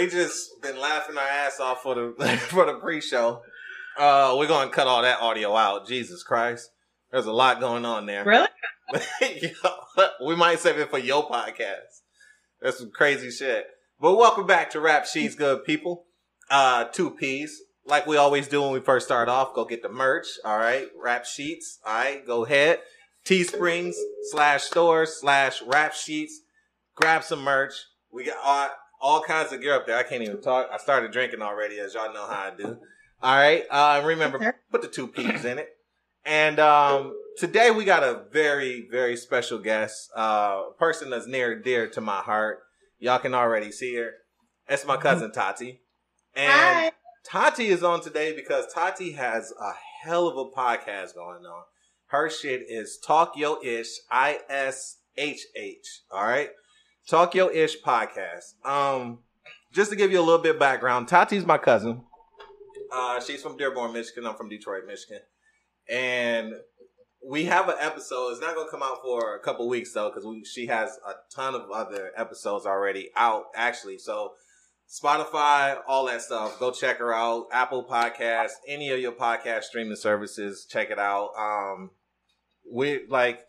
We just been laughing our ass off for the for the pre-show. Uh, we're gonna cut all that audio out. Jesus Christ, there's a lot going on there. Really? we might save it for your podcast. That's some crazy shit. But welcome back to Rap Sheets, good people. Uh, two P's. Like we always do when we first start off, go get the merch. All right. Rap Sheets. All right. Go ahead. Teesprings slash stores slash rap sheets. Grab some merch. We got all, all kinds of gear up there. I can't even talk. I started drinking already, as y'all know how I do. All right. Uh, remember, put the two P's in it. And um, today we got a very, very special guest, uh, a person that's near and dear to my heart. Y'all can already see her. It's my cousin Tati. And Hi. Tati is on today because Tati has a hell of a podcast going on. Her shit is Talk Yo Ish, I S H H. All right. Talk Yo Ish podcast. Um, just to give you a little bit background, Tati's my cousin. Uh, she's from Dearborn, Michigan. I'm from Detroit, Michigan. And we have an episode. It's not going to come out for a couple weeks though, because she has a ton of other episodes already out, actually. So Spotify, all that stuff. Go check her out. Apple Podcasts, any of your podcast streaming services, check it out. Um, we like.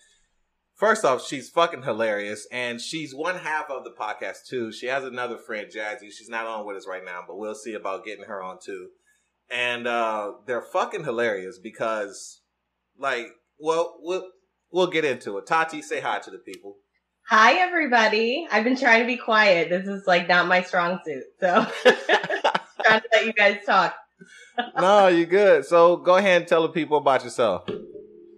First off, she's fucking hilarious, and she's one half of the podcast too. She has another friend, Jazzy. She's not on with us right now, but we'll see about getting her on too. And uh, they're fucking hilarious because, like, well, we'll we'll get into it. Tati, say hi to the people. Hi, everybody. I've been trying to be quiet. This is like not my strong suit. So trying to let you guys talk. no, you're good. So go ahead and tell the people about yourself.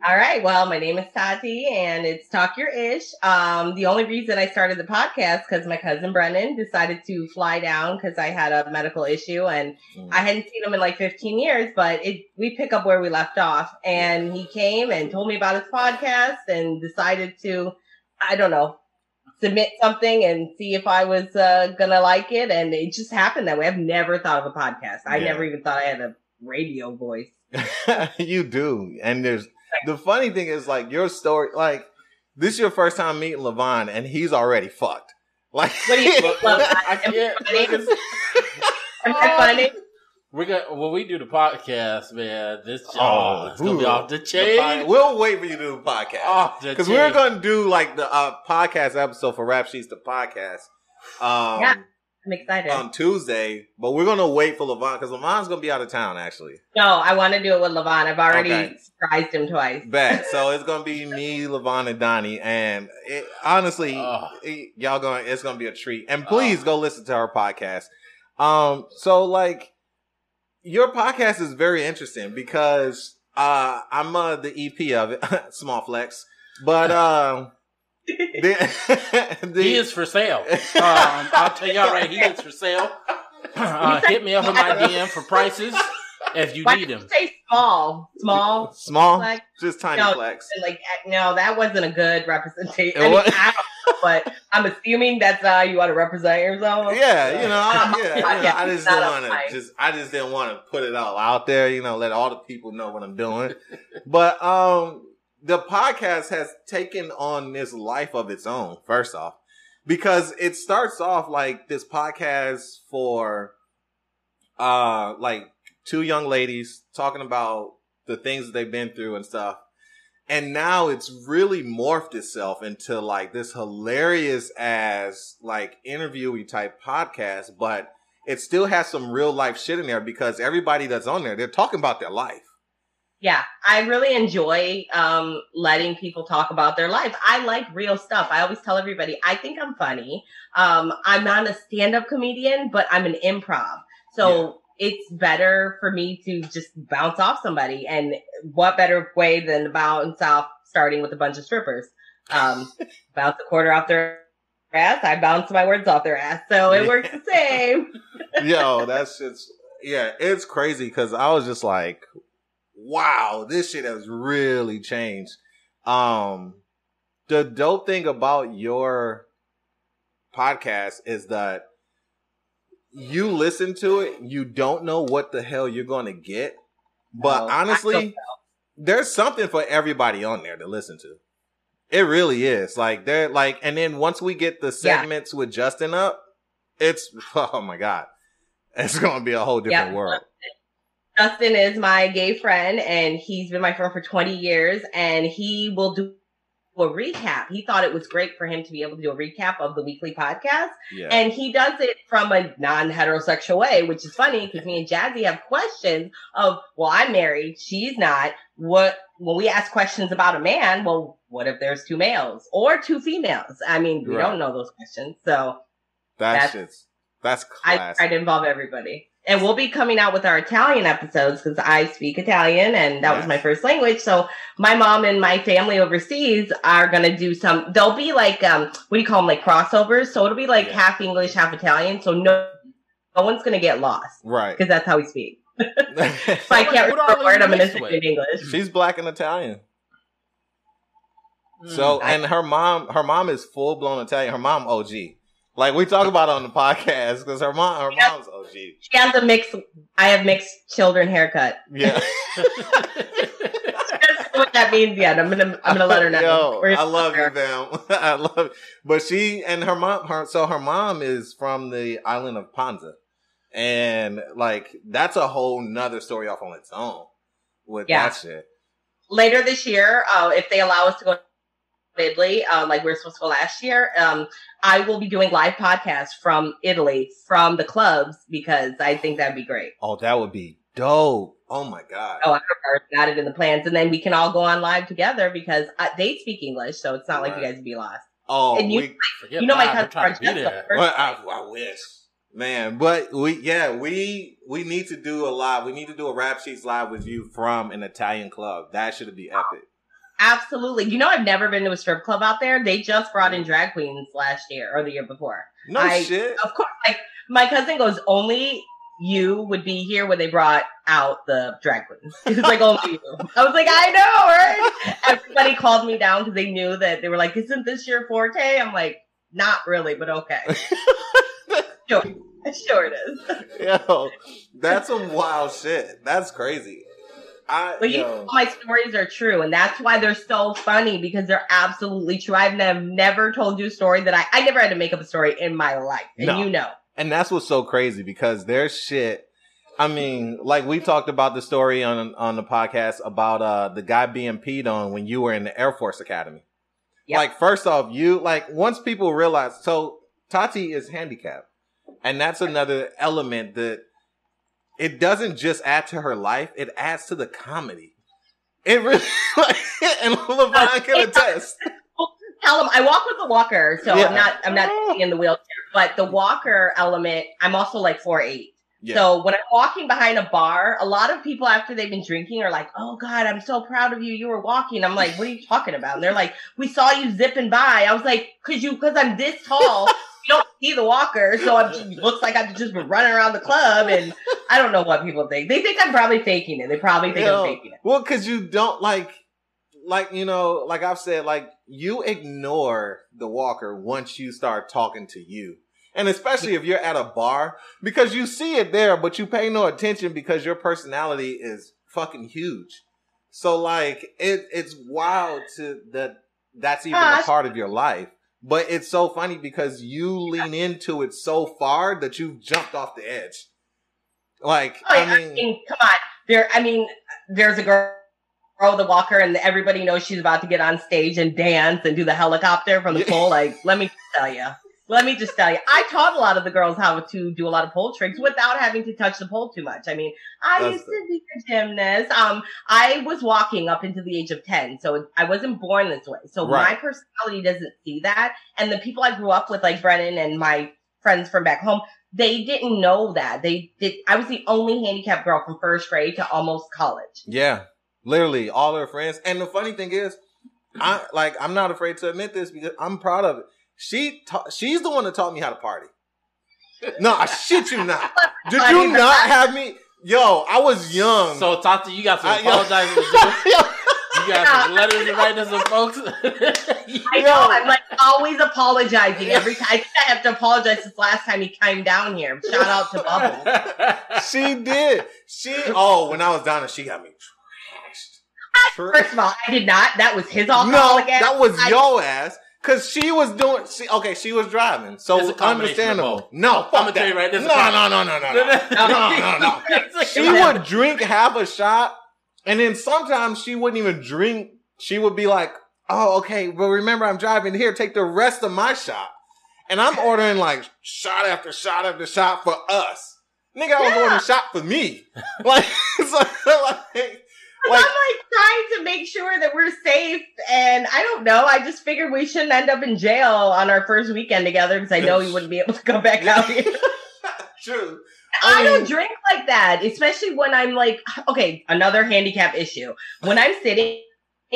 All right. Well, my name is Tati and it's Talk Your Ish. Um, the only reason I started the podcast because my cousin Brennan decided to fly down because I had a medical issue and Mm. I hadn't seen him in like 15 years, but it, we pick up where we left off. And he came and told me about his podcast and decided to, I don't know, submit something and see if I was uh, gonna like it. And it just happened that way. I've never thought of a podcast. I Yeah. never even thought I had a radio voice. you do. And there's the funny thing is like your story like this is your first time meeting Levon and he's already fucked. Like What do you think? Love? I can't. Funny? look Am I funny? We're gonna when we do the podcast, man. This Oh, oh, it's gonna be off the The chain. pod- we'll wait for you to do the podcast. Because we're gonna do like the uh, podcast episode for Rap Sheets the podcast. Um Yeah. I'm excited. on Tuesday, but we're gonna wait for Levon because Levon's gonna be out of town actually. no, I want to do it with Levon. I've already Okay. surprised him twice. Bet. so it's gonna be me, Levon, and Donnie. And it, honestly, Oh. it- y'all going it's gonna be a treat. And please go listen to our podcast. Um, so like your podcast is very interesting because uh I'm uh, the EP of it, small flex. But um the, the, he is for sale. Um, I'll tell y'all right, he is for sale. Uh, hit me up in my DM for prices if you Why need you say small? Small? small, Like, just tiny No. flex. like, no, that wasn't a good representation. It I mean, I but I'm assuming that's how you want to represent yourself. Yeah, you know, I, yeah, you know, I just didn't want to just, I just didn't want to put it all out there, you know, let all the people know what I'm doing. but um, the podcast has taken on this life of its own. First off, because it starts off like this podcast for, uh, like two young ladies talking about the things that they've been through and stuff. And now it's really morphed itself into like this hilarious as like interviewee type podcast, but it still has some real life shit in there because everybody that's on there, they're talking about their life. Yeah, I really enjoy um, letting people talk about their life. I like real stuff. I always tell everybody, I think I'm funny. Um, I'm not a stand up comedian, but I'm an improv. So it's better for me to just bounce off somebody. And what better way than bounce off starting with a bunch of strippers? Um, bounce a quarter off their ass. I bounce my words off their ass. So it works the same. Yo, that's just yeah, it's crazy because I was just like, wow, this shit has really changed. Um, the dope thing about your podcast is that you listen to it, you don't know what the hell you're going to get, but No, honestly, there's something for everybody on there to listen to. It really is like they're like, and then once we get the Yeah. segments with Justin up, it's oh my god, it's gonna be a whole different Yep. world. Justin is my gay friend, and he's been my friend for 20 years, and he will do a recap. He thought it was great for him to be able to do a recap of the weekly podcast, Yeah, and he does it from a non-heterosexual way, which is funny because me and Jazzy have questions of, well, I'm married, she's not. What when we ask questions about a man, well, what if there's two males or two females? I mean, we Right. don't know those questions, so that's that's- just that's I try to involve everybody. And we'll be coming out with our Italian episodes because I speak Italian and that was my first language. So my mom and my family overseas are gonna do some. They'll be like um, what do you call them? Like crossovers. So it'll be like Yeah. half English, half Italian. So no, no one's gonna get lost right. because that's how we speak. If I can't remember a word, I'm gonna mixed say in English. She's black and Italian. Mm. So I- and her mom, her mom is full blown Italian. Her mom OG. Like we talk about it on the podcast because her mom, her Yep. mom's OG. She has a mixed. I have mixed children haircut. Yeah. What that means yet. I'm gonna I'm gonna let her know. Yo, I love you, fam. I love it. But she and her mom, her so her mom is from the island of Ponza, and like that's a whole nother story off on its own with Yeah. that shit. later this year, uh, if they allow us to go Italy, uh, like we were supposed to go last year, um, I will be doing live podcasts from Italy, from the clubs, because I think that'd be great. Oh, that would be dope. Oh my god. Oh, I've got it in the plans. And then we can all go on live together because uh, they speak English, so it's not like you guys would be lost. Oh, and you- we, Forget You know my live, cousin I'm to be Francesca. there. first well, I, I wish, man. But we, yeah, we we need to do a live. We need to do a rap sheets live with you from an Italian club. That should be epic. Absolutely. You know, I've never been to a strip club out there. They just brought in drag queens last year or the year before. No I- shit. Of course, like my cousin goes, only you would be here when they brought out the drag queens. He was like, only you. I was like, I know, right? Everybody called me down because they knew that they were like, isn't this your forte? I'm like, not really, but okay. sure. Sure it is. Yo, that's some wild shit. That's crazy. I But you yo, know, my stories are true, and that's why they're so funny because they're absolutely true. I've never, never told you a story that I, I never had to make up a story in my life, and No. you know. and that's what's so crazy because there's shit. I mean, like we talked about the story on on the podcast about uh the guy being peed on when you were in the Air Force Academy. Yep. Like first off, you like once people realize so Tati is handicapped. And that's another element that it doesn't just add to her life, it adds to the comedy. It really like and LeVon can attest. Tell them I walk with a walker, so Yeah. I'm not I'm not oh. sitting in the wheelchair. But the walker element, I'm also like four eight. Yeah. So when I'm walking behind a bar, a lot of people after they've been drinking are like, "Oh God, I'm so proud of you. You were walking." I'm like, "What are you talking about?" And they're like, "We saw you zipping by." I was like, "Cause you, cause I'm this tall, you don't see the walker, so I'm just, looks like I've just been running around the club." And I don't know what people think. They think I'm probably faking it. They probably think Yo, I'm faking it. Well, because you don't like, like you know, like I've said, like you ignore the walker once you start talking to you, and especially if you're at a bar because you see it there, but you pay no attention because your personality is fucking huge. So like it, it's wild to that that's even a part of your life. But it's so funny because you lean into it so far that you've jumped off the edge. Like Oh, yeah, I mean, come on. There, I mean, there's a girl, girl, the walker, and everybody knows she's about to get on stage and dance and do the helicopter from the pole. Like, let me tell you. Let me just tell you, I taught a lot of the girls how to do a lot of pole tricks without having to touch the pole too much. I mean, I That's used to be a gymnast. Um, I was walking up into the age of 10, so I wasn't born this way. So my personality doesn't see that. And the people I grew up with, like Brennan and my friends from back home, they didn't know that. They did. I was the only handicapped girl from first grade to almost college. Yeah, literally all her friends. And the funny thing is, I like I'm not afraid to admit this because I'm proud of it. She ta- she's the one that taught me how to party. No, I shit you not. Did you not have me? Yo, I was young. So, Tati, you got some I- yo. apologizing to do. You got some letters to write to some folks. I know. I'm like always apologizing every time. I think I have to apologize since last time he came down here. Shout out to Bubble. she did. She oh, when I was down there, she got me trashed. First of all, I did not. That was his no, alcoholic ass. that was I- your ass. Cause she was doing, she, okay, she was driving, so understandable. No, fuck I'ma tell you right, no, no, no, no, no, no, no, no, no. She would drink half a shot, and then sometimes she wouldn't even drink. She would be like, "Oh, okay, but remember, I'm driving here. Take the rest of my shot." And I'm ordering like shot after shot after shot for us. Nigga, I was Yeah. ordering shot for me. Like, so, like, I'm like, like trying to make sure that we're safe, and I don't know. I just figured we shouldn't end up in jail on our first weekend together because I know you wouldn't be able to come back out here. true. I, I don't drink like that, especially when I'm like, okay, another handicap issue. When I'm sitting,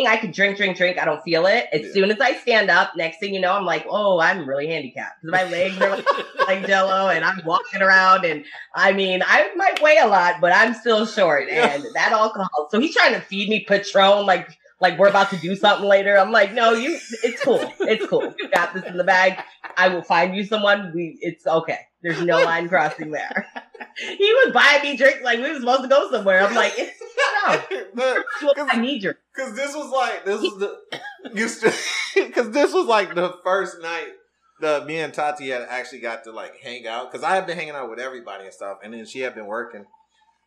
I can drink, drink, drink. I don't feel it. As Yeah. soon as I stand up, next thing you know, I'm like, oh, I'm really handicapped because my legs are like, like jello and I'm walking around. And I mean, I might weigh a lot, but I'm still short. And that alcohol. So he's trying to feed me Patron like, like we're about to do something later. I'm like, no, you, it's cool. It's cool. You got this in the bag. I will find you someone. We, it's okay. There's no line crossing there. He was buying me drinks like we were supposed to go somewhere. I'm like, it's no. I need your. Cause this was like this was the because this was like the first night the me and Tati had actually got to like hang out because I had been hanging out with everybody and stuff, and then she had been working.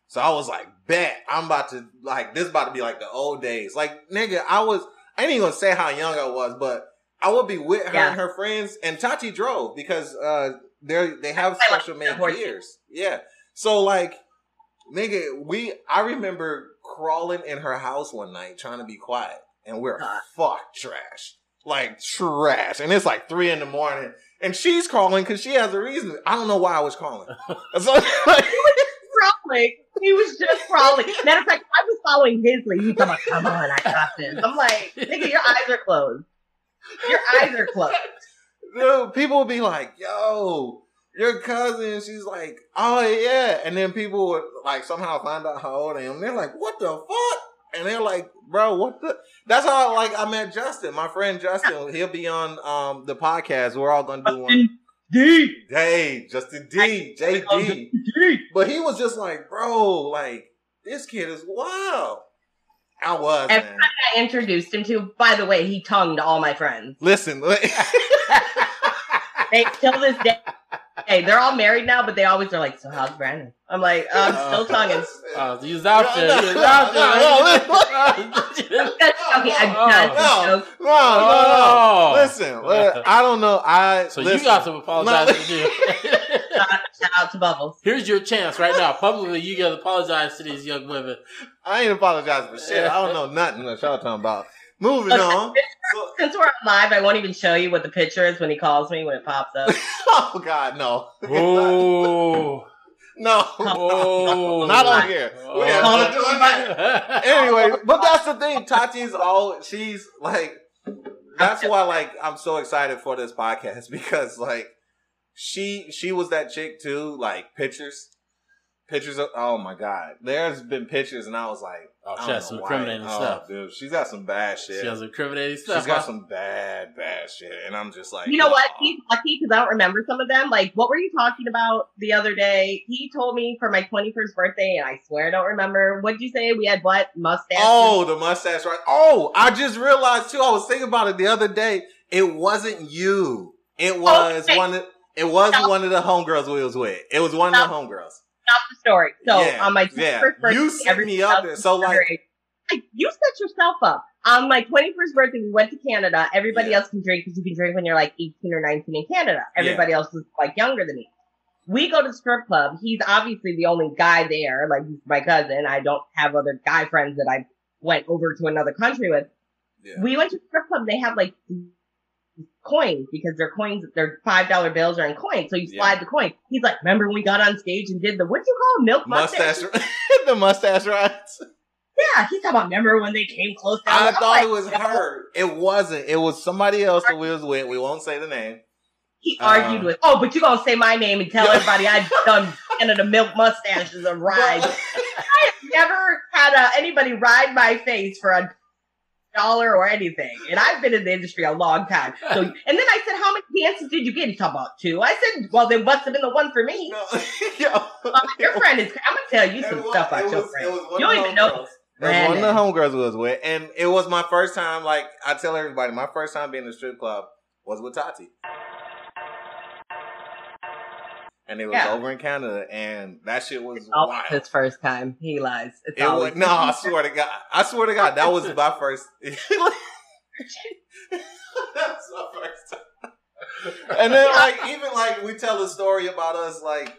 So I was like, bet I'm about to like this about to be like the old days. Like nigga, I was I ain't even gonna say how young I was, but I would be with her Yeah. and her friends, and Tati drove because uh they they have like special made gears. Yeah. So like nigga, we I remember crawling in her house one night trying to be quiet, and we're God. fuck trash, like trash, and it's like three in the morning, and she's crawling because she has a reason. I don't know why I was crawling. so, like, crawling. He was just crawling. Matter of fact, I was following his lead. He's like, come on, I got this. I'm like, nigga, your eyes are closed. Your eyes are closed. dude, people would be like, "Yo." Your cousin, she's like, oh yeah, and then people would like somehow find out how old I am. They're like, what the fuck? And they're like, bro, what the? That's how like I met Justin, my friend Justin. He'll be on um the podcast. We're all gonna do one. D. Hey, Justin D, JD. But he was just like, bro, like this kid is wild. I was, man. I introduced him to, by the way, he tongued all my friends. Listen, li- They till this day. Hey, they're all married now, but they always are like, so how's Brandon? I'm like, I'm still tonguing. Uh, he was out there. No, He was no, no, okay, I'm Oh. done. no, no, no, Oh. Listen, I don't know. I So listen. you got to apologize No. to do. shout, shout out to Bubbles. Here's your chance right now. Publicly, you got to apologize to these young women. I ain't apologizing for shit. I don't know nothing what y'all talking about. Moving on. So- Since we're on live, I won't even show you what the picture is when he calls me when it pops up. oh God, no, Oh. no, Oh. not on here. We are Oh. not doing that. anyway, but that's the thing. Tati's all she's like. That's why, like, I'm so excited for this podcast because, like, she she was that chick too. Like pictures, pictures of. Oh my god, there's been pictures, and I was like, Oh, I she has some incriminating Oh, stuff. dude. She's got some bad shit. She has incriminating stuff. She's got huh? some bad, bad shit, and I'm just like, You know what? "Aw." He's lucky because I don't remember some of them. Like, what were you talking about the other day? He told me for my 21st birthday, and I swear I don't remember. What'd you say? We had what? Mustache? Oh, the mustache, right? Oh, I just realized too. I was thinking about it the other day. It wasn't you. It was Okay. one. Of, it was No. one of the homegirls we was with. It was one of the homegirls. Stop the story. So, Yeah, on my 21st yeah. birthday, You set me up So, like- Like, you set yourself up. On my 21st birthday, we went to Canada. Everybody Yeah. else can drink because you can drink when you're like 18 or 19 in Canada. Everybody else is like younger than me. We go to the strip club. He's obviously the only guy there. Like, he's my cousin. I don't have other guy friends that I went over to another country with. Yeah. We went to the strip club. They have like coins because their coins, their five dollar bills are in coins. So you Yeah. slide the coin. He's like, remember when we got on stage and did the what do you call it? milk mustache? Mustache, the mustache rides. Yeah, he's talking about remember when they came close down. I I'm thought like, it was no. her. It wasn't. It was somebody else that we was with. We won't say the name. He Uh, argued with, oh, but you gonna say my name and tell Yeah. everybody I've done Canada milk mustaches and ride. I have never had uh anybody ride my face for a dollar or anything, and I've been in the industry a long time. So, and then I said, how many dances did you get? He talked about two. I said, well, then must have been the one for me. No, yo. Uh, your friend is. I'm gonna tell you some was- stuff about it your was- friend. it was one You don't even know. homegirls. It was one of the homegirls was with, and it was my first time. Like I tell everybody, my first time being in a strip club. was with Tati. And it was Yeah. over in Canada, and that shit was It's wild. his first time. He lies. It's It was, no, I swear to God, I swear to God, that was my first. That's my first time. And then, like, even like we tell a story about us, like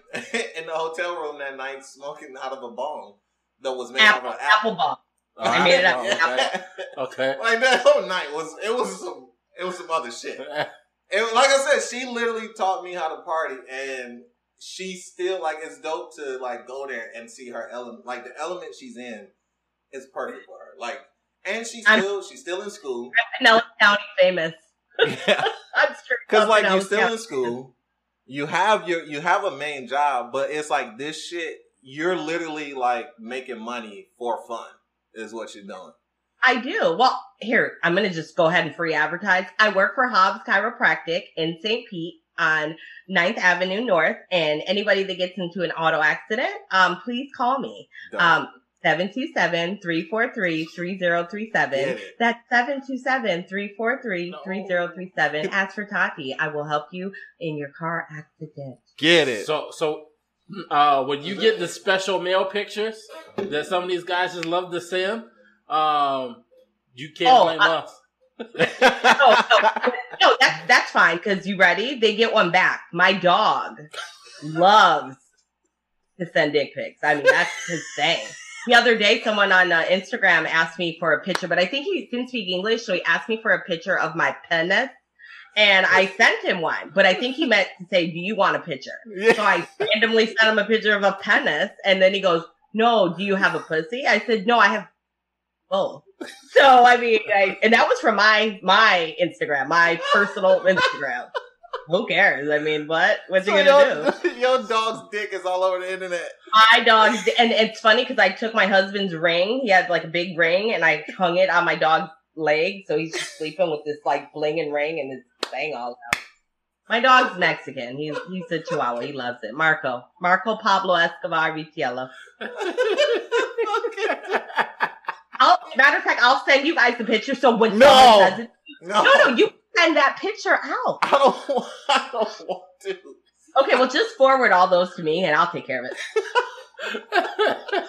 in the hotel room that night, smoking out of a bong that was made apple, out of an apple. apple bomb. Oh, I made it up. Yeah. Okay. like that whole night was it was some it was some other shit. And like I said, she literally taught me how to party, and she still like it's dope to like go there and see her element. Like the element she's in is perfect for her. Like, and she's I'm- still she's still in school. Pinellas County famous. Yeah, because like you're still County. in school. You have your you have a main job, but it's like this shit. You're literally like making money for fun. Is what you're doing. I do. Well, here, I'm going to just go ahead and free advertise. I work for Hobbs Chiropractic in St. Pete on 9th Avenue North. And anybody that gets into an auto accident, um, please call me. Dope. Um, 727-343-3037. That's 727-343-3037. Ask for Tati. I will help you in your car accident. Get it. So, so, uh, when you get the special mail pictures that some of these guys just love to send, um, you can't Oh, blame I- us. No, no, no, that's that's fine. Because you ready? They get one back. My dog loves to send dick pics. I mean, that's his thing. The other day, someone on uh, Instagram asked me for a picture, but I think he didn't speak English, so he asked me for a picture of my penis, and I sent him one. But I think he meant to say, "Do you want a picture?" Yeah. So I randomly sent him a picture of a penis, and then he goes, "No, do you have a pussy?" I said, "No, I have both." So I mean, I, and that was from my my Instagram, my personal Instagram. Who cares? I mean, what? What's he gonna do? your, your dog's dick is all over the internet. My dog, and it's funny because I took my husband's ring. He had like a big ring, and I hung it on my dog's leg, so he's just sleeping with this like blinging ring and his thing all out. My dog's Mexican. He's he's a Chihuahua. He loves it. Marco, Marco Pablo Escobar Vitiello. I'll, matter of fact, I'll send you guys the picture. So when No. someone says it, No, no, no, you send that picture out. I don't. want- I don't want to. Okay, well, just forward all those to me, and I'll take care of it.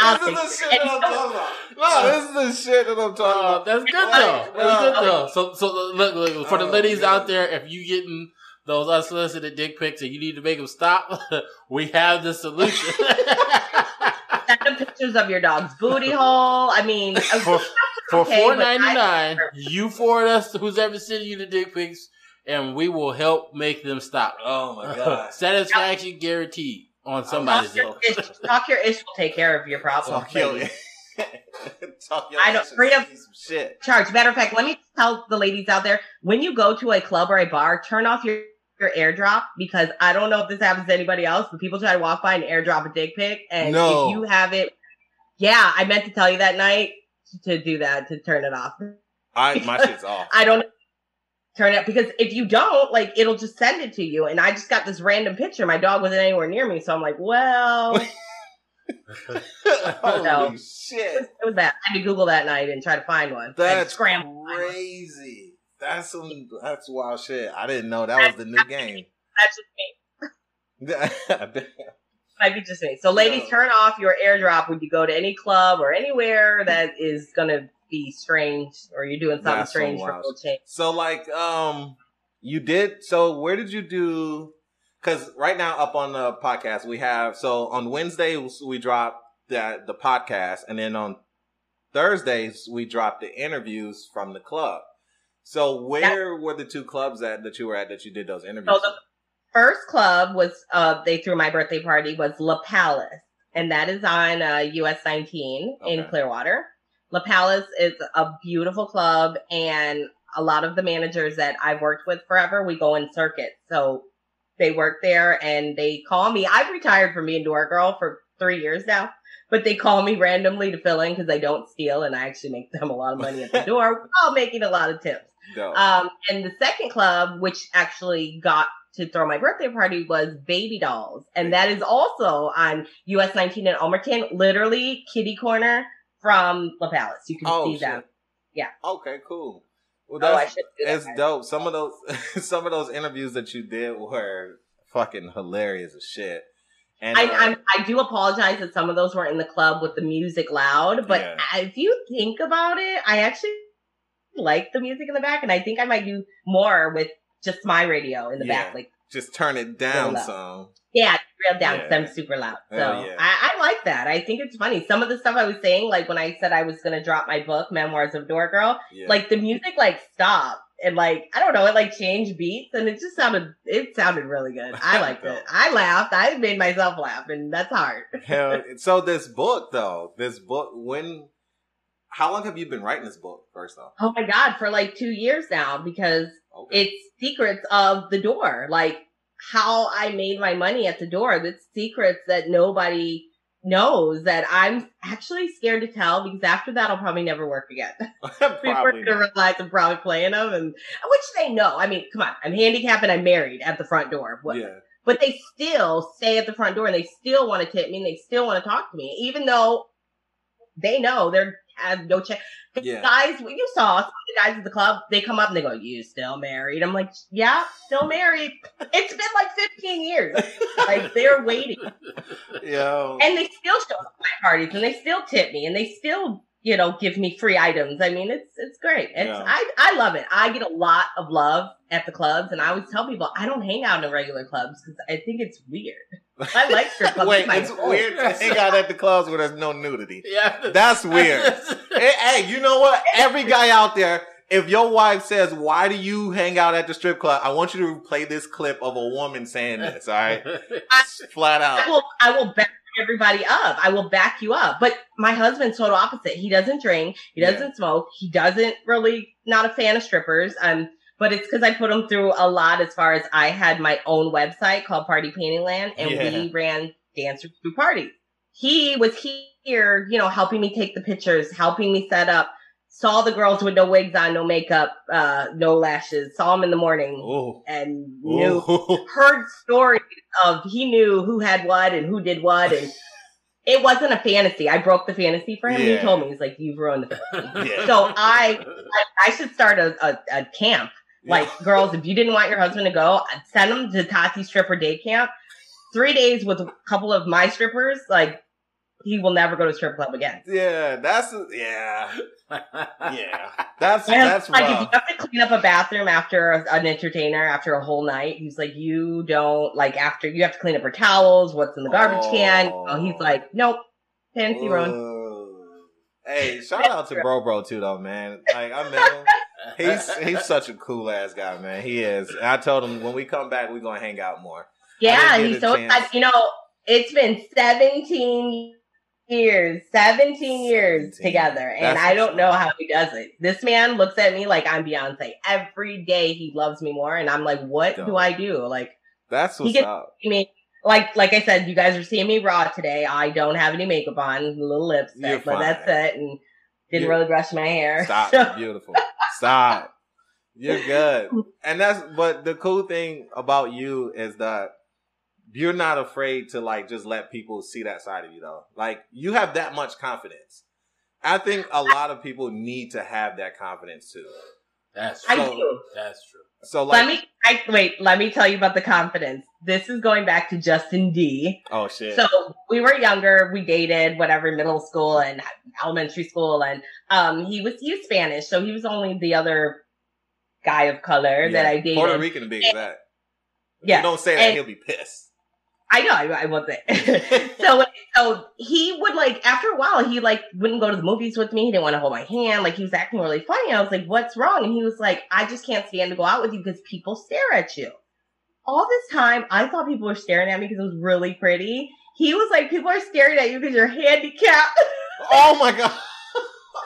I'll oh. This is the shit that. I'm talking about. No, this is the shit that I'm talking about. that's good though. That's good though. So, so look, look for the Oh, ladies out there, if you getting those unsolicited dick pics and you need to make them stop, we have the solution. Send pictures of your dog's booty hole. I mean, for for Okay, four but I- ninety nine, you forward us to who's ever sending you the dick pics, and we will help make them stop. Oh my god. Satisfaction guaranteed on somebody's talk your, ish, talk your ish will take care of your problem. Talk your, ladies. talk your I don't- action, free of- shit. Charge. Matter of fact, let me tell the ladies out there: when you go to a club or a bar, turn off your your airdrop because I don't know if this happens to anybody else, but people try to walk by and airdrop a dick pic, and No. if you have it, yeah, I meant to tell you that night to do that to turn it off. I my shit's off. I don't turn it because if you don't, like, it'll just send it to you. And I just got this random picture. My dog wasn't anywhere near me, so I'm like, well, Holy shit. it was bad. I had to Google that night and try to find one. I had to That's crazy. That's some that's wild shit. I didn't know that was the new game. That's just me. Might be just me. So, ladies, No. turn off your airdrop when you go to any club or anywhere that is gonna be strange or you're doing something That's strange for a change. so like um you did so where did you do because right now up on the podcast we have so on Wednesday we drop that the podcast and then on Thursdays we drop the interviews from the club. So where were the two clubs at that you were at that you did those interviews? So the first club was uh they threw my birthday party was La Palace, and that is on uh, US 19 in Clearwater. La Palace is a beautiful club, and a lot of the managers that I've worked with forever, we go in circuit. So they work there, and they call me. I've retired from being door girl for three years now. But they call me randomly to fill in because I don't steal and I actually make them a lot of money at the door while making a lot of tips. Dope. Um, and the second club, which actually got to throw my birthday party, was Baby Dolls, and that is also on US 19 in Almerton, literally kitty corner from La Palace. You can oh, see shit. them. Yeah. Okay, cool. Well, oh, that's do that. it's dope. Some of those some of those interviews that you did were fucking hilarious as shit. And I, uh, I'm, I do apologize that some of those were in the club with the music loud, but Yeah. if you think about it, I actually like the music in the back, and I think I might do more with just my radio in the Yeah. back. Like, just turn it down some. yeah, real down Yeah. I'm super loud. So yeah. I, I like that. I think it's funny. Some of the stuff I was saying, like when I said I was to drop my book, Memoirs of Door Girl, Yeah. like the music like stopped. And like I don't know, it like changed beats, and it just sounded it sounded really good. I liked it. I laughed. I made myself laugh, and that's hard. Hell, so this book though, this book when how long have you been writing this book first off? Oh my god, for like two years now because Okay. it's secrets of the door. Like how I made my money at the door. It's secrets that nobody knows that I'm actually scared to tell because after that I'll probably never work again. People are Probably gonna realize I'm probably playing them and which they know. I mean, come on, I'm handicapped and I'm married at the front door. What, Yeah. but they still stay at the front door and they still want to tip me and they still want to talk to me, even though they know they're have no chance. Yeah. Guys, what you saw, some of the guys at the club, they come up and they go, "You still married?" I'm like, "Yeah, still married." It's been like 15 years. Like they're waiting, Yo. and they still show up at my parties, and they still tip me, and they still, you know, give me free items. I mean, it's it's great. It's Yeah. I I love it. I get a lot of love at the clubs, and I always tell people I don't hang out in regular clubs because I think it's weird. I like strip clubs. Wait, my it's home. weird to hang out at the clubs where there's no nudity. Yeah. That's weird. hey, hey, you know what? Every guy out there, if your wife says, "Why do you hang out at the strip club?" I want you to play this clip of a woman saying this. All right, I, flat I out. will I will back everybody up. I will back you up. But my husband's total opposite. He doesn't drink. He doesn't smoke. He doesn't really not a fan of strippers. Um, but it's because I put him through a lot as far as I had my own website called Party Painting Land and Yeah. we ran dancers through parties. He was here, you know, helping me take the pictures, helping me set up. Saw the girls with no wigs on, no makeup, uh, no lashes. Saw them in the morning Ooh. and knew Ooh. heard stories of he knew who had what and who did what and it wasn't a fantasy. I broke the fantasy for him. Yeah. He told me he's like, "You've ruined the." Yeah. So I, I, I should start a, a, a camp. Like girls, if you didn't want your husband to go, send him to Tati Stripper Day Camp. Three days with a couple of my strippers. Like he will never go to a strip club again. yeah, that's yeah, yeah. That's And, that's like if you have to clean up a bathroom after an entertainer after a whole night, he's like, you don't like after you have to clean up her towels. What's in the garbage can? Oh. Oh, he's like, nope, fancy run. Hey, shout out to Bro Bro too though, man. Like I met him. He's he's such a cool ass guy, man. He is. And I told him when we come back, we're gonna hang out more. Yeah, he's so chance. excited. You know, it's been 17 years, 17 years 17. together, and That's I don't know how he does it. This man looks at me like I'm Beyonce. Every day he loves me more, and I'm like, what do I do? Like, That's He what's gets- up. I mean, like like I said, you guys are seeing me raw today. I don't have any makeup on, little lipstick, You're but that's it. And didn't You- really brush my hair. Stop. So- Beautiful. Stop. You're good. And that's but the cool thing about you is that you're not afraid to like just let people see that side of you though. Like you have that much confidence. I think a lot of people need to have that confidence too. That's true. So- do. That's true. So like let me I, wait. Let me tell you about the confidence. This is going back to Justin D. oh shit. So we were younger, we dated, whatever, middle school and elementary school, and um, he was he was Spanish, so he was only the other guy of color that I dated. Puerto Rican to be exact. If Yeah, you don't say that, and- he'll be pissed. I know, I, I wasn't. so, so he would like after a while, he like wouldn't go to the movies with me. He didn't want to hold my hand. Like he was acting really funny. I was like, "What's wrong?" And he was like, "I just can't stand to go out with you because people stare at you." All this time, I thought people were staring at me because it was really pretty. He was like, "People are staring at you because you're handicapped." Oh my god.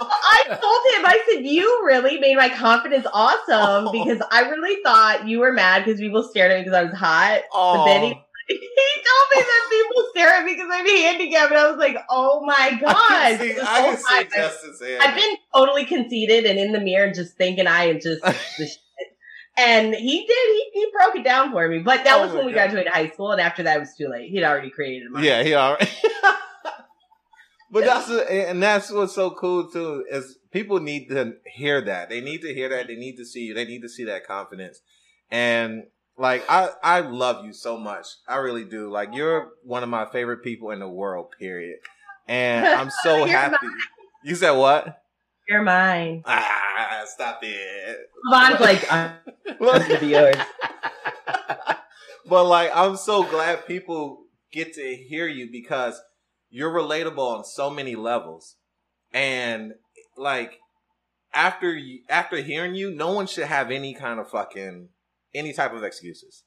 I told him, I said, "You really made my confidence awesome Oh. because I really thought you were mad because people stared at me because I was hot." Oh. But then he oh. He told me that people stare at me because I'm handicapped, and I was like, "Oh my I god!" Oh can see, I whole can see time, Justin saying I've been totally conceited and in the mirror just thinking I am just the shit. And he did. He, he broke it down for me. But that Oh was when we God. graduated high school, and after that, it was too late. He'd already created mine. Yeah, he already. but that's and that's what's so cool too is people need to hear that. They need to hear that. They need to see you. They need to see that confidence. And like I I love you so much. I really do. Like you're one of my favorite people in the world, period. And I'm so happy. You said what? You're mine. Ah, stop it. Vaughn's like, I'm gonna be yours. but like I'm so glad people get to hear you because you're relatable on so many levels. And like after you, after hearing you, no one should have any kind of fucking any type of excuses.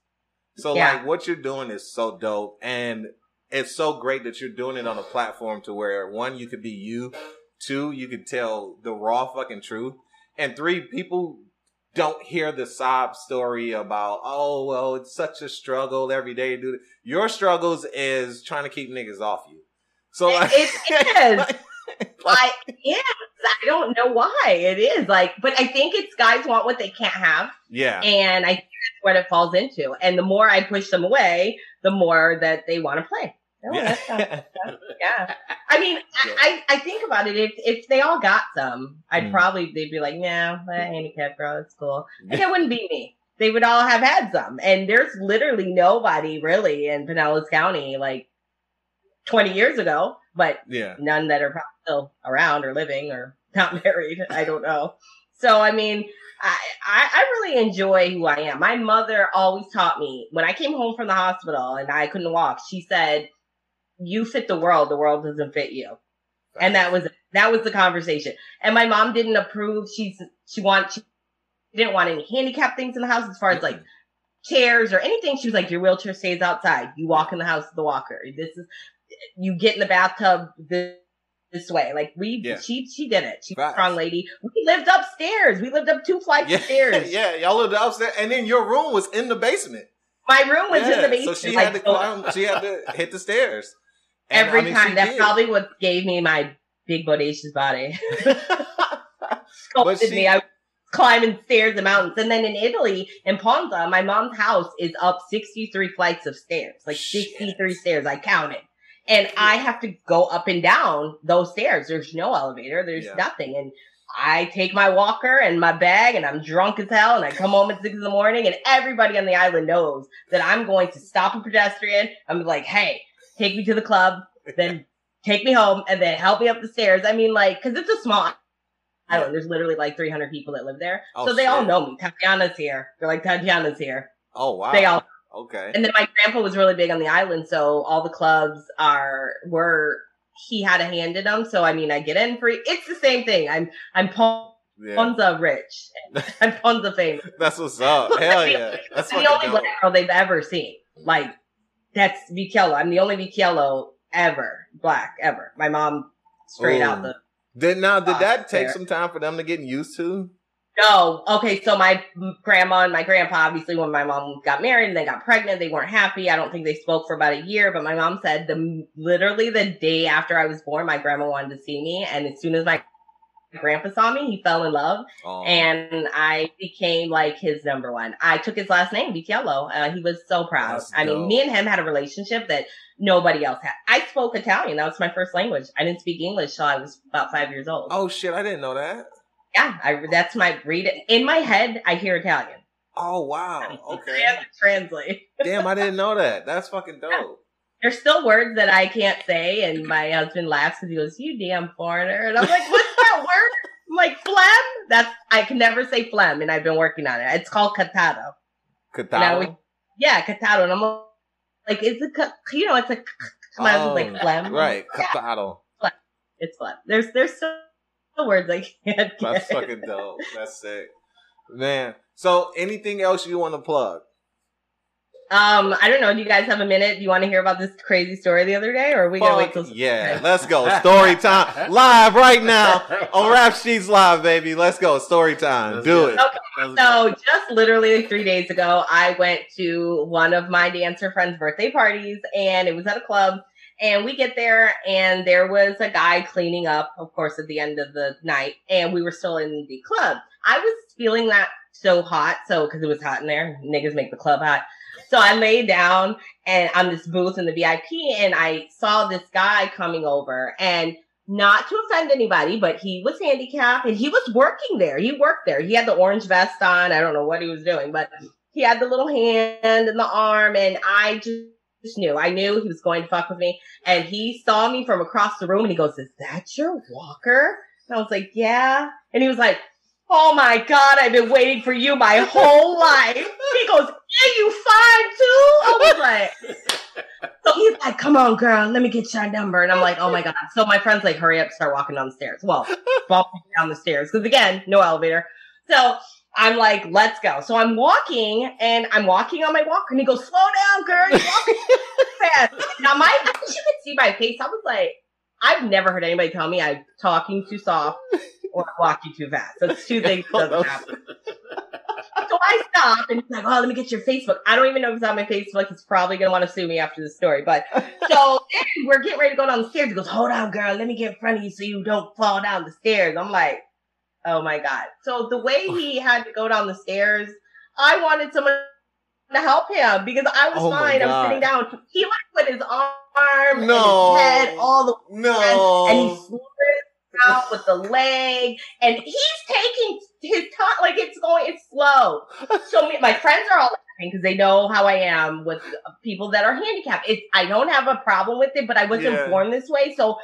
So Yeah. like what you're doing is so dope and it's so great that you're doing it on a platform to where one you could be you, two you could tell the raw fucking truth, and three people don't hear the sob story about oh well it's such a struggle every day to do it. Your struggles is trying to keep niggas off you. So like, It is. like- I yeah, I don't know why it is like, but I think it's guys want what they can't have, yeah. and I think that's what it falls into. And the more I push them away, the more that they want to play. Oh, that's not- yeah. yeah. I mean, Yeah. I, I, I think about it. If if they all got some, I'd Mm. probably they'd be like, yeah, that handicap girl, that's cool. And it wouldn't be me. They would all have had some. And there's literally nobody really in Pinellas County like 20 years ago, but yeah. none that are probably still around or living or not married. I don't know. So I mean, I, I I really enjoy who I am. My mother always taught me when I came home from the hospital and I couldn't walk. She said, "You fit the world. The world doesn't fit you." And that was that was the conversation. And my mom didn't approve. She's she want she didn't want any handicap things in the house as far as like chairs or anything. She was like, your wheelchair stays outside. You walk in the house with the walker. This is you get in the bathtub this, this way. Like we, Yeah. she she did it. She's a strong lady. We lived upstairs. We lived up two flights Yeah, of stairs. yeah, y'all lived upstairs, and then your room was in the basement. My room was in Yeah, the basement. So she like, had to climb. She had to hit the stairs And, every I mean, time. That's did. probably what gave me my big bodacious body. Sculpted she- me. I was climbing stairs and mountains. And then in Italy, in Ponza, my mom's house is up 63 flights of stairs. Like Shit. 63 stairs. I counted. And I have to go up and down those stairs. There's no elevator. There's Yeah. nothing. And I take my walker and my bag and I'm drunk as hell and I come home at six in the morning and everybody on the island knows that I'm going to stop a pedestrian. I'm like, hey, take me to the club, then take me home and then help me up the stairs. I mean, like, cause it's a small island. There's literally like 300 people that live there. Oh, so they all know me. Tatiana's here. They're like, Tatiana's here. Oh wow. They all, okay. and then my grandpa was really big on the island. So all the clubs are, were, he had a hand in them. So I mean, I get in free. It's the same thing. I'm, I'm Pon- Yeah. Ponza rich. I'm Ponza famous. That's what's up. Hell yeah. That's the only black girl they've ever seen. Like, that's Vitiello. I'm the only Vitiello ever, black, ever. My mom straight out Ooh. the Did now did that take fair. some time for them to get used to? No. Okay. So my grandma and my grandpa, obviously, when my mom got married and they got pregnant, they weren't happy. I don't think they spoke for about a year. But my mom said the literally the day after I was born, my grandma wanted to see me, and as soon as my grandpa saw me, he fell in love, Oh, and I became like his number one. I took his last name, Vitiello. Uh, he was so proud. That's I mean, me and him had a relationship that nobody else had. I spoke Italian. That was my first language. I didn't speak English till I was about five years old. oh shit, I didn't know that. Yeah, I that's my read it in my head. I hear Italian. Oh wow. I Okay. have to translate. Damn, I didn't know that. That's fucking dope. There's still words that I can't say, and my husband laughs because he goes, "You damn foreigner," and I'm like, "What's that word?" I'm like, "Phlegm." That's I can never say phlegm, and I've been working on it. It's called catado. We- Yeah, catado, and I'm like, "Is it ca- you know? It's a out Oh, like phlegm, Right, Yeah, catalo. it's phlegm. There's there's still words I can't get. That's fucking dope. That's sick. Man. So anything else you want to plug? Um, I don't know. Do you guys have a minute? Do you want to hear about this crazy story the other day, or are we gonna wait till? Fuck yeah, let's go. Story time. Live right now on Rap Sheets Live, baby. Let's go. Story time. Let's Do go. it. Let's go. So just literally three days ago, I went to one of my dancer friends' birthday parties and it was at a club. And we get there and there was a guy cleaning up, of course, at the end of the night. And we were still in the club. I was feeling that so hot. So, cause it was hot in there. Niggas make the club hot. So I laid down and on this booth in the VIP and I saw this guy coming over and not to offend anybody, but he was handicapped and he was working there. He worked there. He had the orange vest on. I don't know what he was doing, but he had the little hand and the arm, and I just knew. I knew he was going to fuck with me. And he saw me from across the room and he goes, Is that your walker? And I was like, Yeah. And he was like, Oh my God, I've been waiting for you my whole life. He goes, Hey, you fine too? I was like, So he's like, Come on, girl, let me get your number. And I'm like, Oh my God. So my friend's like, Hurry up, start walking down the stairs. Well, walking down the stairs. Because again, no elevator. So I'm like, let's go. So I'm walking and I'm walking on my walker and he goes, slow down, girl. You're walking fast. Now my, I wish you could see my face. I was like, I've never heard anybody tell me I'm talking too soft or walking too fast. Those two things oh, doesn't happen. So I stop and he's like, oh, let me get your Facebook. I don't even know if it's on my Facebook. He's probably going to want to sue me after the story. But so then we're getting ready to go down the stairs. He goes, hold on, girl. Let me get in front of you so you don't fall down the stairs. I'm like, Oh my God. So the way oh. he had to go down the stairs, I wanted someone to help him because I was Oh fine. I'm sitting down. He like put his arm No. and his head all the No. and he slid out with the leg and he's taking his time like it's going it's slow. So me, my friends are all laughing because they know how I am with people that are handicapped. It's I don't have a problem with it, but I wasn't Yeah. born this way, so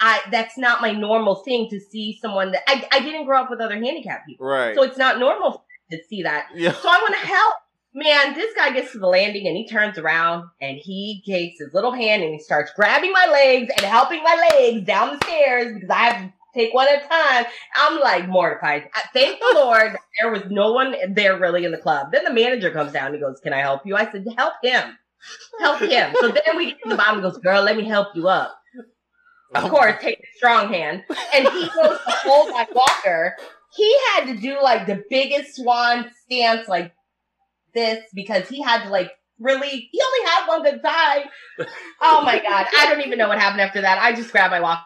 I that's not my normal thing to see someone that I, I didn't grow up with other handicapped people. right. So it's not normal to see that. yeah. So I want to help. Man, this guy gets to the landing and he turns around and he takes his little hand and he starts grabbing my legs and helping my legs down the stairs because I have to take one at a time. I'm like mortified. I- Thank the Lord there was no one there really in the club. Then the manager comes down and he goes, Can I help you? I said, Help him. Help him. So then we get to the bottom and goes, Girl, let me help you up. Of oh. course, take the strong hand. And he goes to hold my walker. He had to do like the biggest swan stance like this because he had to like really he only had one good time. Oh my god. I don't even know what happened after that. I just grabbed my walker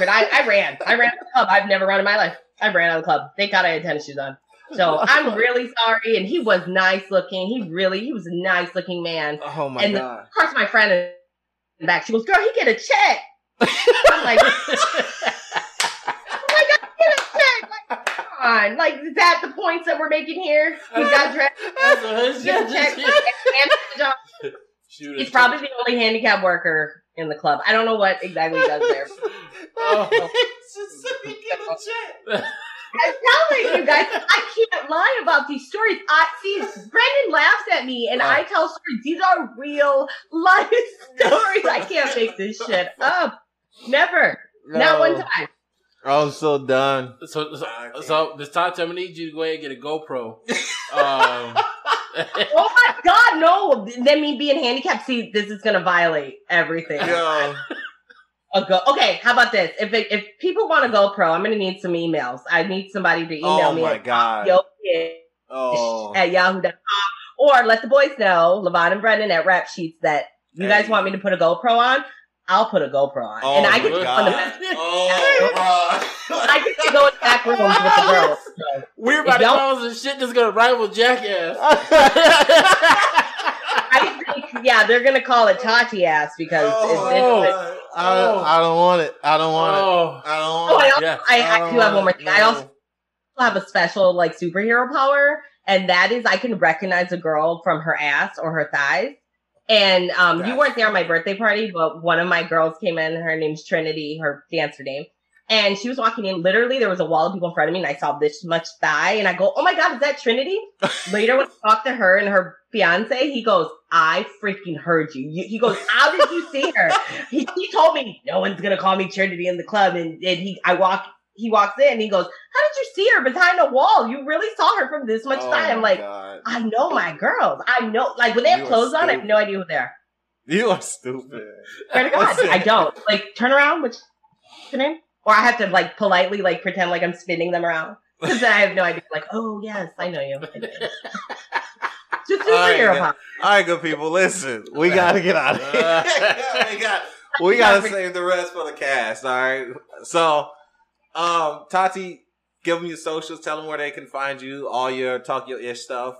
and I, I ran. I ran out of the club. I've never run in my life. I ran out of the club. Thank God I had tennis shoes on. So I'm really sorry. And he was nice looking. He really he was a nice looking man. Oh my and god. Of course my friend in the back, she goes, Girl, he get a check. I'm like, I'm like, get a check. Like, come on. Like, is that the points that we're making here? He got dressed. That's Get a check. job. Shoot He's probably the only handicapped worker in the club. I don't know what exactly he does there. Oh. It's just so you get a check. I'm telling you guys, I can't lie about these stories. I see Brendan laughs at me and I tell stories. These are real life stories. I can't make this shit up. Never. Not one time. I'm so done. So, so, Okay. so this time, I'm gonna need you to go ahead and get a GoPro. Um, Oh my god, no. Then me being handicapped, see, this is gonna violate everything. Yo. A go- okay, how about this? If it, if people want a GoPro, I'm gonna need some emails. I need somebody to email Oh me my at god. yo Oh. at yahoo.com or let the boys know, Levon and Brendan at Rap Sheets, that you guys want me to put a GoPro on. I'll put a GoPro on, Oh and I my get to go in the God. back. Oh, bro. I get to go in the back rooms with the girls. So. we're about If to y'all- call some shit that's gonna rival Jackass. I think, yeah, they're gonna call it Tati ass because Oh, it's, it's, oh. I, don't, I don't want it. I don't want it. oh, I don't Oh, want I, it. also, Yeah. I, I I don't have one more it. thing. I also have a special like superhero power, and that is I can recognize a girl from her ass or her thighs. And um, you weren't there on my birthday party, but one of my girls came in. Her name's Trinity, her dancer name. And she was walking in. Literally, there was a wall of people in front of me, and I saw this much thigh. And I go, "Oh my god, is that Trinity?" Later, when I talked to her and her fiance, he goes, "I freaking heard you." you he goes, "How did you see her?" he, he told me no one's gonna call me Trinity in the club, and, and he I walk he walks in and he goes, How did you see her behind a wall? You really saw her from this much Oh time. I'm like, God. I know my girls. I know like when they have You clothes on, I have no idea who they are. You are stupid. Swear to God, I don't. Like turn around, what's your name? Or I have to like politely like pretend like I'm spinning them around. Because then I have no idea. Like, oh yes, I know you. I know you. Just All right, superhero then. pop. All right, good people. Listen, we gotta get out of here. we got, we gotta save the rest for the cast. All right. So, um, Tati, give them your socials. Tell them where they can find you. All your talk your ish stuff.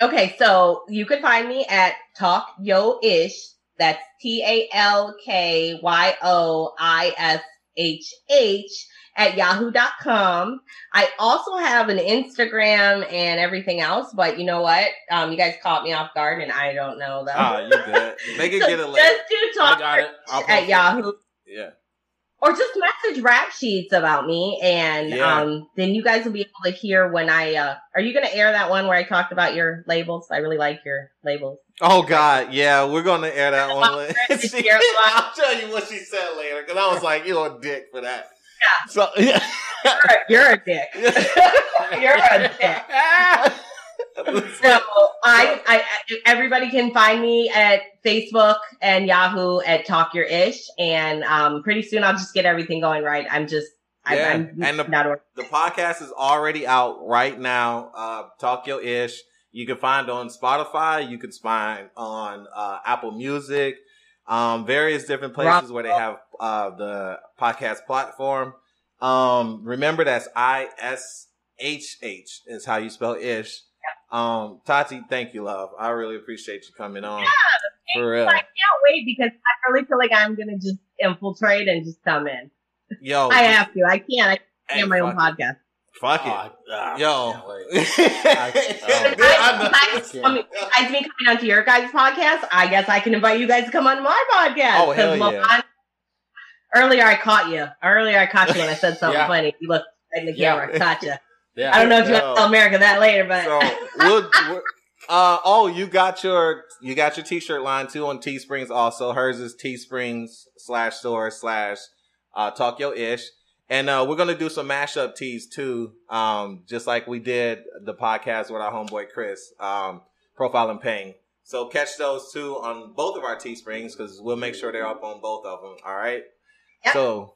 Okay, so you can find me at Talk Yo iSHH. That's T A L K Y O I S H H at yahoo.com. I also have an Instagram and everything else, but you know what? Um, you guys caught me off guard and I don't know them. Ah, you good. Make it So get a link. just do I talk got it. At it. Yahoo. Yeah. Or just message rap sheets about me and Yeah. um then you guys will be able to hear when I uh are you gonna air that one where I talked about your labels? I really like your labels. Oh God, yeah, we're gonna air that one. Well, later. it's your line. I'll tell you what she said later because I was like, "You're a dick for that." Yeah. So yeah. You're a, you're a dick. you're a dick. So I, I, everybody can find me at Facebook and Yahoo at Talk Your Ish, and um, pretty soon I'll just get everything going right. I'm just, Yeah, I'm and the- the podcast is already out right now. Uh, Talk Your Ish. You can find on Spotify. You can find on uh, Apple Music, um, various different places where they have uh, the podcast platform. Um, remember that's I S H H is how you spell ish. Um, Tati, thank you, love. I really appreciate you coming on. For real. I can't wait because I really feel like I'm gonna just infiltrate and just come in. Yo, I have to. I can't. I can't hey, have my own it. podcast. Fuck it. Oh, ah, Yo. can't wait. I know. Guys, I mean, besides me coming onto your guys' podcast, I guess I can invite you guys to come on my podcast. Oh, hell 'Cause yeah. Lavon- Earlier, I caught you. Earlier, I caught you when I said something Yeah. funny. You looked right in the Yeah. camera. Caught you. Yeah. I don't know if you Yo. want to tell America that later, but So we'll, we'll- uh oh, you got your you got your t-shirt line too on Teesprings also. Hers is Teesprings slash store slash uh talk yo ish. And uh we're gonna do some mashup tees too. Um just like we did the podcast with our homeboy Chris, um, Profile and Pain. So catch those two on both of our Teesprings because we'll make sure they're up on both of them. All right. Yep. So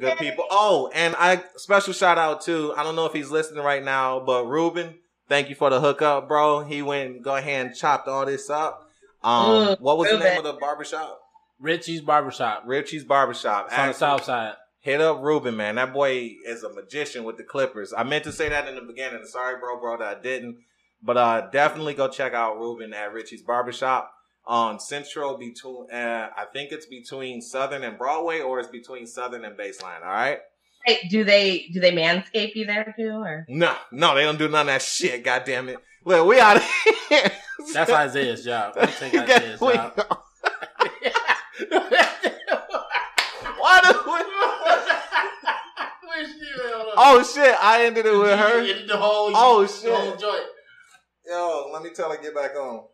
good people. Oh, and I special shout out to I don't know if he's listening right now, but Ruben, thank you for the hookup, bro. He went go ahead and chopped all this up. Um, Mm, what was the Ruben. name of the barbershop? Richie's Barbershop. Richie's Barbershop. It's on the south side. Hit up Ruben, man. That boy is a magician with the Clippers. I meant to say that in the beginning. Sorry, bro, bro, that I didn't. But uh, definitely go check out Ruben at Richie's Barbershop on Central between. Uh, I think it's between Southern and Broadway, or it's between Southern and Baseline. All right. Hey, do they do they manscape you there too, or No, no, they don't do none of that shit. God damn it. Look, we out of here. That's Isaiah's job. We take Isaiah's we- job. Why do we? Oh shit! I ended it with her. Ended the whole, Oh, the shit. Yo, let me tell her get back on.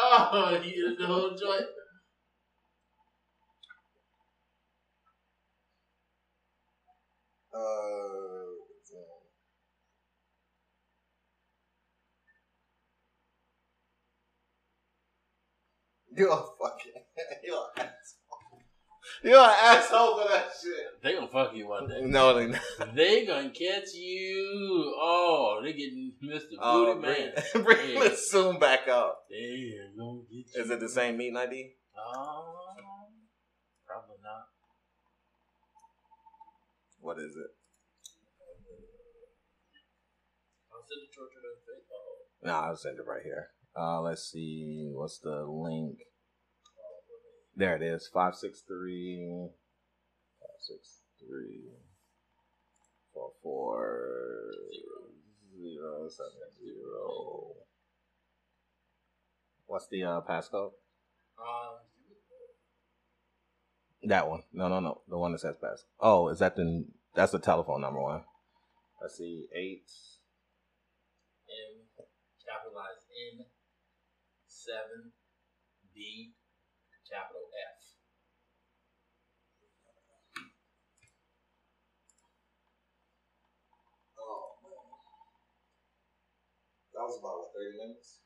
oh, he ended the whole joint. Uh, you're fucking you're. You're an asshole for that shit. They gonna fuck you one day. No, they not. They gonna catch you. Oh, they getting Mr. Oh, Booty bring, Man. bring Yeah. Zoom back up. They gonna get you. Is it the same meeting ID? Um, probably not. What is it? I'll send it to her to the face. Oh, No, I'll send it right here. Uh, let's see. What's the link? There it is. Five six three. Five six three. Four four zero seven zero. What's the uh, passcode? Um, That one. No, no, no. The one that says pass. Oh, is that the? That's the telephone number one. Let's see. Eight. M, capitalized N, seven, D, capital F. Oh man. That was about what, thirty minutes.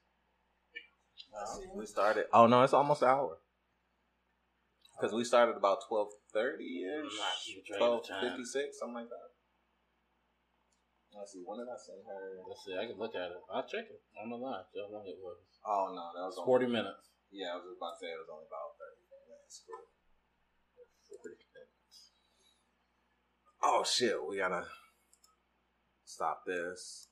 Let's see. Uh-huh. We started. Oh no, it's almost an hour. Because we started about twelve thirty I'm ish, not keeping track twelve of time. fifty six, something like that. Let's see. When did I send her? Let's see, I can look at it. I'll check it I'm alive. How long it was. Oh no, that was 40 minutes. Yeah, I was about to say it was only about thirty minutes. Oh shit, we gotta stop this.